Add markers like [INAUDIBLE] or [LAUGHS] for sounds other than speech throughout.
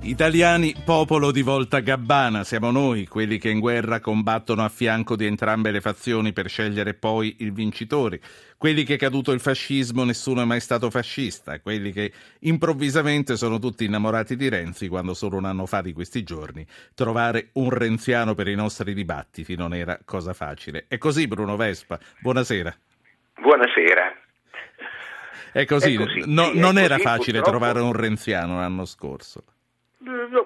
Italiani, popolo di volta gabbana, siamo noi, quelli che in guerra combattono a fianco di entrambe le fazioni per scegliere poi il vincitore, quelli che è caduto il fascismo nessuno è mai stato fascista, quelli che improvvisamente sono tutti innamorati di Renzi quando solo un anno fa di questi giorni trovare un renziano per i nostri dibattiti non era cosa facile. È così Bruno Vespa, buonasera. Buonasera. È così, è così. No, sì, non era così, facile purtroppo... trovare un renziano l'anno scorso.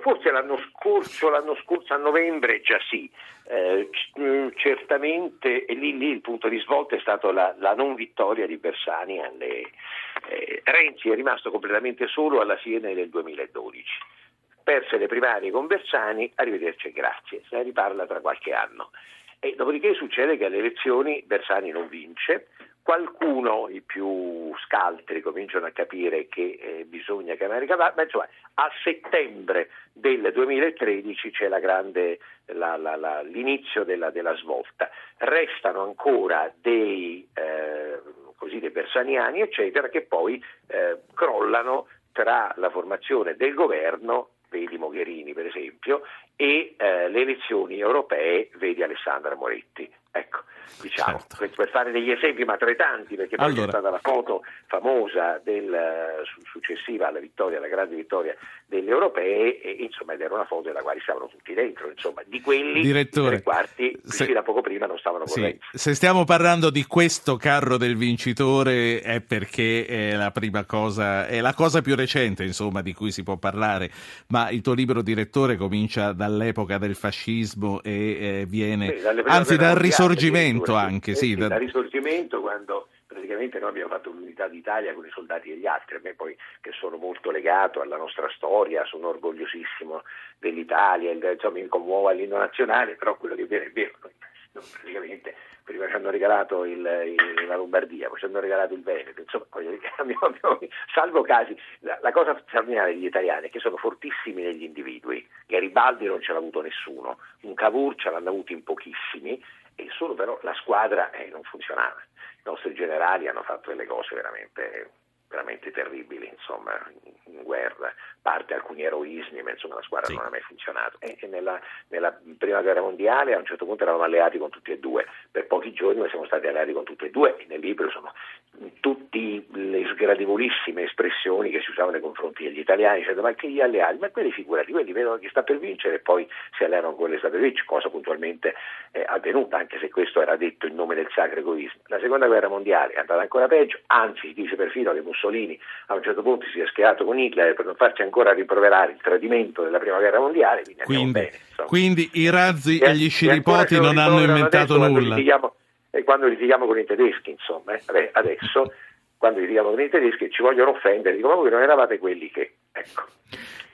Forse l'anno scorso, l'anno scorso a novembre già sì, eh, mm, certamente e lì, lì, il punto di svolta è stata la, la non vittoria di Bersani alle, eh, Renzi è rimasto completamente solo alla fine del 2012. Perse le primarie con Bersani, arrivederci e grazie, se ne riparla tra qualche anno. E dopodiché succede che alle elezioni Bersani non vince, qualcuno, i più scaltri, cominciano a capire che eh, bisogna cambiare cavallo, ma insomma a settembre del 2013 c'è la grande, la, la, la, l'inizio della, della, svolta. Restano ancora dei, eh, così, dei bersaniani, eccetera, che poi eh, crollano tra la formazione del governo vedi Mogherini per esempio, e eh, le elezioni europee, vedi Alessandra Moretti. Ecco, diciamo, certo. per fare degli esempi, ma tra i tanti, perché poi allora. c'è stata la foto famosa del, successiva alla vittoria, alla grande vittoria delle europee, e, insomma, ed era una foto nella quale stavano tutti dentro, insomma, di quelli Direttore, tre quarti, se, da poco prima non stavano sì. Se stiamo parlando di questo carro del vincitore è perché è la prima cosa, è la cosa più recente, insomma, di cui si può parlare, ma il tuo libro, direttore, comincia dall'epoca del fascismo e eh, viene, sì, anzi dal risorgimento anche, sì. Da... Dal risorgimento quando praticamente noi abbiamo fatto l'unità d'Italia con i soldati degli altri, a me poi che sono molto legato alla nostra storia, sono orgogliosissimo dell'Italia, insomma mi commuovo all'inno nazionale, però quello che viene è vero, noi praticamente prima ci hanno regalato il, il, la Lombardia, poi ci hanno regalato il Veneto, insomma, [LAUGHS] abbiamo, abbiamo, salvo casi, la, la, cosa straordinaria degli italiani è che sono fortissimi negli individui, Garibaldi non ce l'ha avuto nessuno, un Cavour ce l'hanno avuto in pochissimi, e solo però la squadra eh, non funzionava. I nostri generali hanno fatto delle cose veramente, veramente terribili, insomma, in guerra, parte alcuni eroismi, ma insomma la squadra sì. non ha mai funzionato. E, e nella, nella, prima guerra mondiale a un certo punto eravamo alleati con tutti e due, per pochi giorni siamo stati alleati con tutti e due, e nel libro sono tutte le sgradevolissime espressioni che si usavano nei confronti degli italiani, dicendo ma che gli alleati, ma quelli figurati, quelli vedono chi sta per vincere e poi si alleano con quelli sta per vincere, cosa puntualmente eh, avvenuta, anche se questo era detto in nome del sacro egoismo. La seconda guerra mondiale è andata ancora peggio, anzi dice perfino che Mussolini a un certo punto si è schierato con Hitler per non farci ancora riproverare il tradimento della prima guerra mondiale, quindi, quindi, bene, quindi i razzi e, e gli sciripoti non hanno inventato nulla e quando litighiamo con i tedeschi, insomma, eh, adesso [LAUGHS] quando litighiamo con i tedeschi ci vogliono offendere, dico ma voi non eravate quelli che, ecco.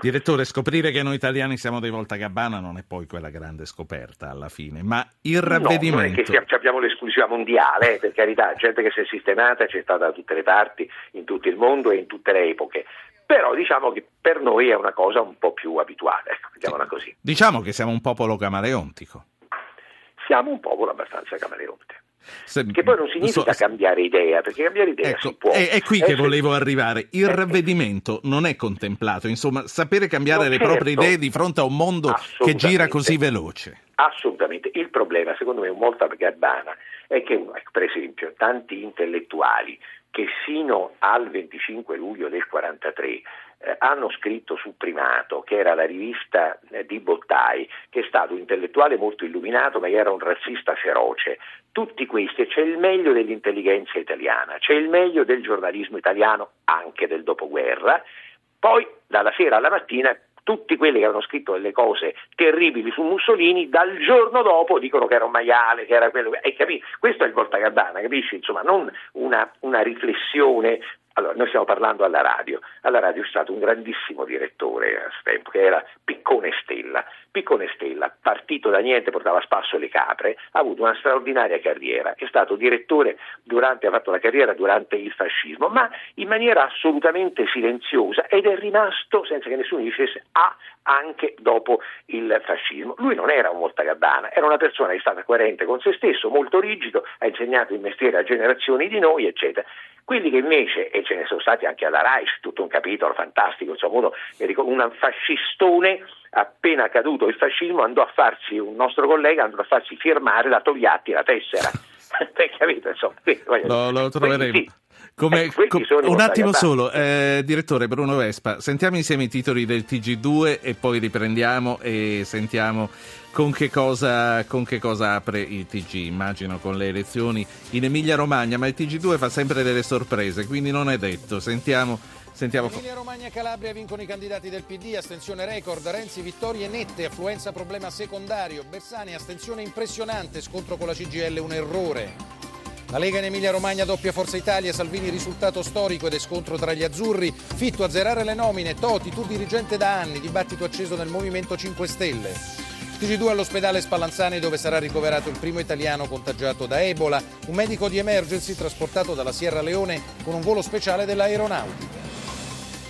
Direttore, scoprire che noi italiani siamo dei Volta Gabbana non è poi quella grande scoperta alla fine, ma il ravvedimento... No, non è che abbiamo l'esclusiva mondiale, eh, per carità, gente che si è sistemata, c'è stata da tutte le parti, in tutto il mondo e in tutte le epoche, però diciamo che per noi è una cosa un po' più abituale, ecco, diciamola così. Diciamo che siamo un popolo camaleontico. Siamo un popolo abbastanza camaleonte. Se, che poi non significa so, cambiare idea, perché cambiare idea ecco, si può. È, è qui che volevo arrivare. Il eh, ravvedimento non è contemplato, insomma, sapere cambiare le certo, proprie idee di fronte a un mondo che gira così veloce. Assolutamente. Il problema, secondo me, molto gabbana, è che, per esempio, tanti intellettuali che sino al 25 luglio del 1943 eh, hanno scritto su Primato, che era la rivista eh, di Bottai, che è stato un intellettuale molto illuminato, ma era un razzista feroce. Tutti questi, c'è il meglio dell'intelligenza italiana, c'è il meglio del giornalismo italiano, anche del dopoguerra, poi dalla sera alla mattina tutti quelli che avevano scritto delle cose terribili su Mussolini, dal giorno dopo dicono che era un maiale, che era quello. E capi? Questo è il Volta Gabbana, capisci? Insomma, non una, una riflessione allora, noi stiamo parlando alla radio. Alla radio è stato un grandissimo direttore a tempo, che era Piccone Stella. Piccone Stella, partito da niente, portava a spasso le capre, ha avuto una straordinaria carriera. È stato direttore durante, ha fatto la carriera durante il fascismo, ma in maniera assolutamente silenziosa ed è rimasto, senza che nessuno dicesse, a anche dopo il fascismo. Lui non era un Voltagabbana, era una persona che è stata coerente con se stesso, molto rigido, ha insegnato il mestiere a generazioni di noi, eccetera. Quelli che invece, e ce ne sono stati anche alla RAI, tutto un capitolo fantastico, insomma uno, un fascistone appena caduto il fascismo andò a farsi, un nostro collega andò a farsi firmare da Togliatti la tessera. [LAUGHS] capito? Insomma, lo, lo troveremo. Sì. Come, eh, com, un attimo solo, eh, direttore Bruno Vespa, sentiamo insieme i titoli del TG2 e poi riprendiamo e sentiamo con che, cosa, con che cosa apre il TG, immagino con le elezioni in Emilia Romagna, ma il TG2 fa sempre delle sorprese, quindi non è detto. Sentiamo Sentiamo. Emilia Romagna e Calabria vincono i candidati del PD, astensione record, Renzi vittorie nette, affluenza problema secondario, Bersani astensione impressionante, scontro con la CGL un errore. La Lega in Emilia Romagna doppia Forza Italia, Salvini risultato storico ed è scontro tra gli azzurri, Fitto a zerare le nomine, Toti tu dirigente da anni, dibattito acceso nel Movimento 5 Stelle. TG2 all'ospedale Spallanzani dove sarà ricoverato il primo italiano contagiato da Ebola, un medico di emergency trasportato dalla Sierra Leone con un volo speciale dell'aeronautica.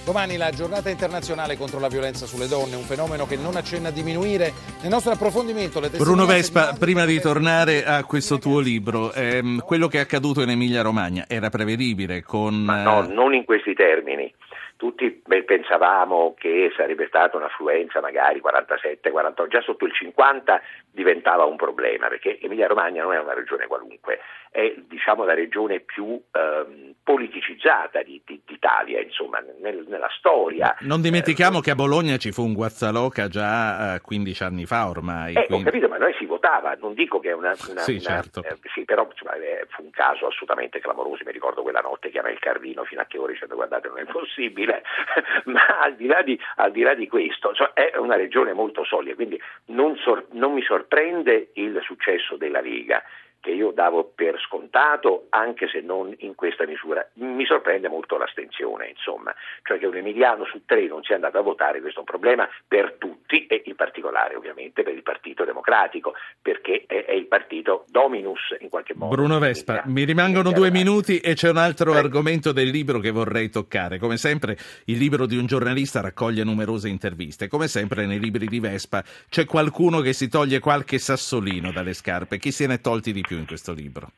Domani la giornata internazionale contro la violenza sulle donne, un fenomeno che non accenna a diminuire. Nel nostro approfondimento le Bruno Vespa, di prima di tornare a questo tuo libro, ehm, quello che è accaduto in Emilia Romagna era prevedibile con... Ma no, non in questi termini tutti pensavamo che sarebbe stata un'affluenza magari 47, 48, già sotto il 50 diventava un problema perché Emilia Romagna non è una regione qualunque, è diciamo la regione più ehm, politicizzata di, di, d'Italia, insomma, nel, nella storia. Non dimentichiamo eh, che a Bologna ci fu un Guazzaloca già eh, 15 anni fa ormai. Eh, quindi... Ho capito, ma noi si votava, non dico che è una... una sì, una, certo. eh, sì, però insomma, fu un caso assolutamente clamoroso, mi ricordo quella notte che era il Carvino fino a che ore dicendo guardate non è possibile, [LAUGHS] ma al di là di, di, là di questo cioè, è una regione molto solida, quindi non, sor- non mi sorprende il successo della Lega che io davo per scontato, anche se non in questa misura. Mi sorprende molto l'astensione, insomma, cioè che un emiliano su tre non sia andato a votare, questo è un problema per tutti e in particolare ovviamente per il Partito Democratico, perché è, è il partito dominus in qualche modo. Bruno Vespa, mi rimangono due minuti e c'è un altro Prego. argomento del libro che vorrei toccare. Come sempre il libro di un giornalista raccoglie numerose interviste, come sempre nei libri di Vespa c'è qualcuno che si toglie qualche sassolino dalle scarpe, chi se ne è tolti di più? Più in questo libro?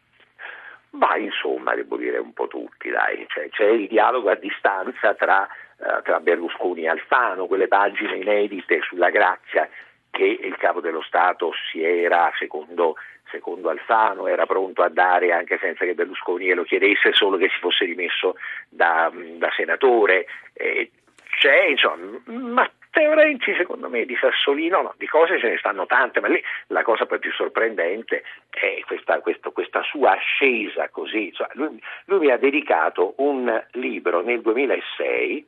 Ma insomma, devo dire un po' tutti, dai. Cioè, c'è il dialogo a distanza tra, uh, tra Berlusconi e Alfano, quelle pagine inedite sulla grazia che il capo dello Stato si era, secondo, secondo Alfano, era pronto a dare anche senza che Berlusconi glielo chiedesse, solo che si fosse rimesso da, da senatore. Eh, c'è, insomma, ma Matteo Renzi secondo me di Sassolino no, di cose ce ne stanno tante, ma lì la cosa più sorprendente è questa, questo, questa sua ascesa così. Cioè, lui, lui mi ha dedicato un libro nel 2006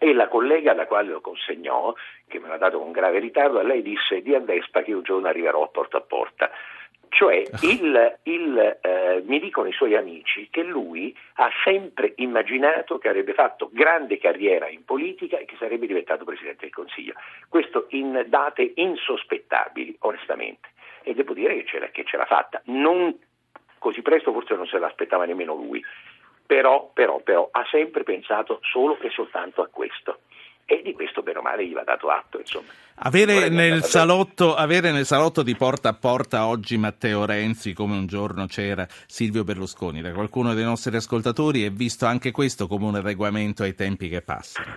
e la collega alla quale lo consegnò, che me l'ha dato con grave ritardo, a lei disse di a Vespa che un giorno arriverò a porta a porta. Cioè [LAUGHS] il, il, eh, mi dicono i suoi amici che lui ha sempre immaginato che avrebbe fatto grande carriera in politica e che sarebbe diventato Presidente del Consiglio. Questo in date insospettabili, onestamente. E devo dire che ce l'ha, che ce l'ha fatta. Non così presto forse non se l'aspettava nemmeno lui, però, però, però ha sempre pensato solo e soltanto a questo e di questo bene o male gli va dato atto. Avere nel, salotto, avere nel, salotto, di porta a porta oggi Matteo Renzi come un giorno c'era Silvio Berlusconi da qualcuno dei nostri ascoltatori è visto anche questo come un adeguamento ai tempi che passano?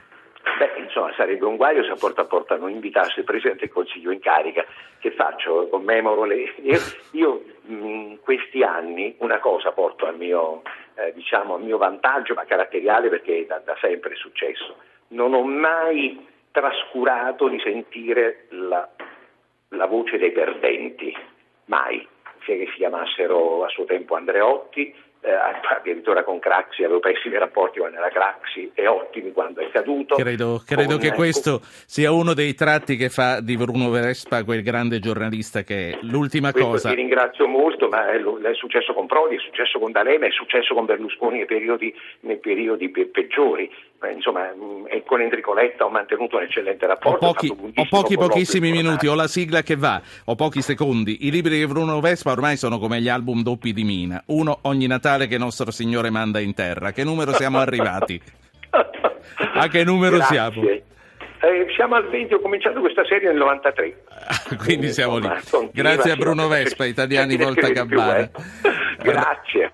Beh, insomma, sarebbe un guaio se a porta a porta non invitassi il Presidente del Consiglio in carica. Che faccio? Commemoro le... [LAUGHS] Io, io in questi anni una cosa porto al mio, eh, diciamo, al mio vantaggio, ma caratteriale perché da, da sempre è successo non ho mai trascurato di sentire la, la voce dei perdenti, mai, sia che si chiamassero a suo tempo Andreotti, eh, addirittura con Craxi avevo pessimi rapporti quando era Craxi e ottimi quando è caduto. Credo, credo con, che questo con... sia uno dei tratti che fa di Bruno Vespa quel grande giornalista che è. L'ultima questo cosa. Ti ringrazio molto, ma è, è, successo con Prodi, è successo con D'Alema, è successo con Berlusconi nei periodi, nei periodi pe- peggiori. Insomma, e con Enrico Letta ho mantenuto un eccellente rapporto. Ho pochi, ho pochi pochissimi minuti, ho la sigla che va, ho pochi secondi. I libri di Bruno Vespa ormai sono come gli album doppi di Mina, uno ogni Natale che nostro Signore manda in terra. A che numero siamo arrivati? A che numero Grazie. siamo? Eh, siamo al 20, ho cominciato questa serie nel 93. Quindi siamo lì. Grazie a Bruno Vespa, Italiani Volta Gabbana. Eh. Grazie.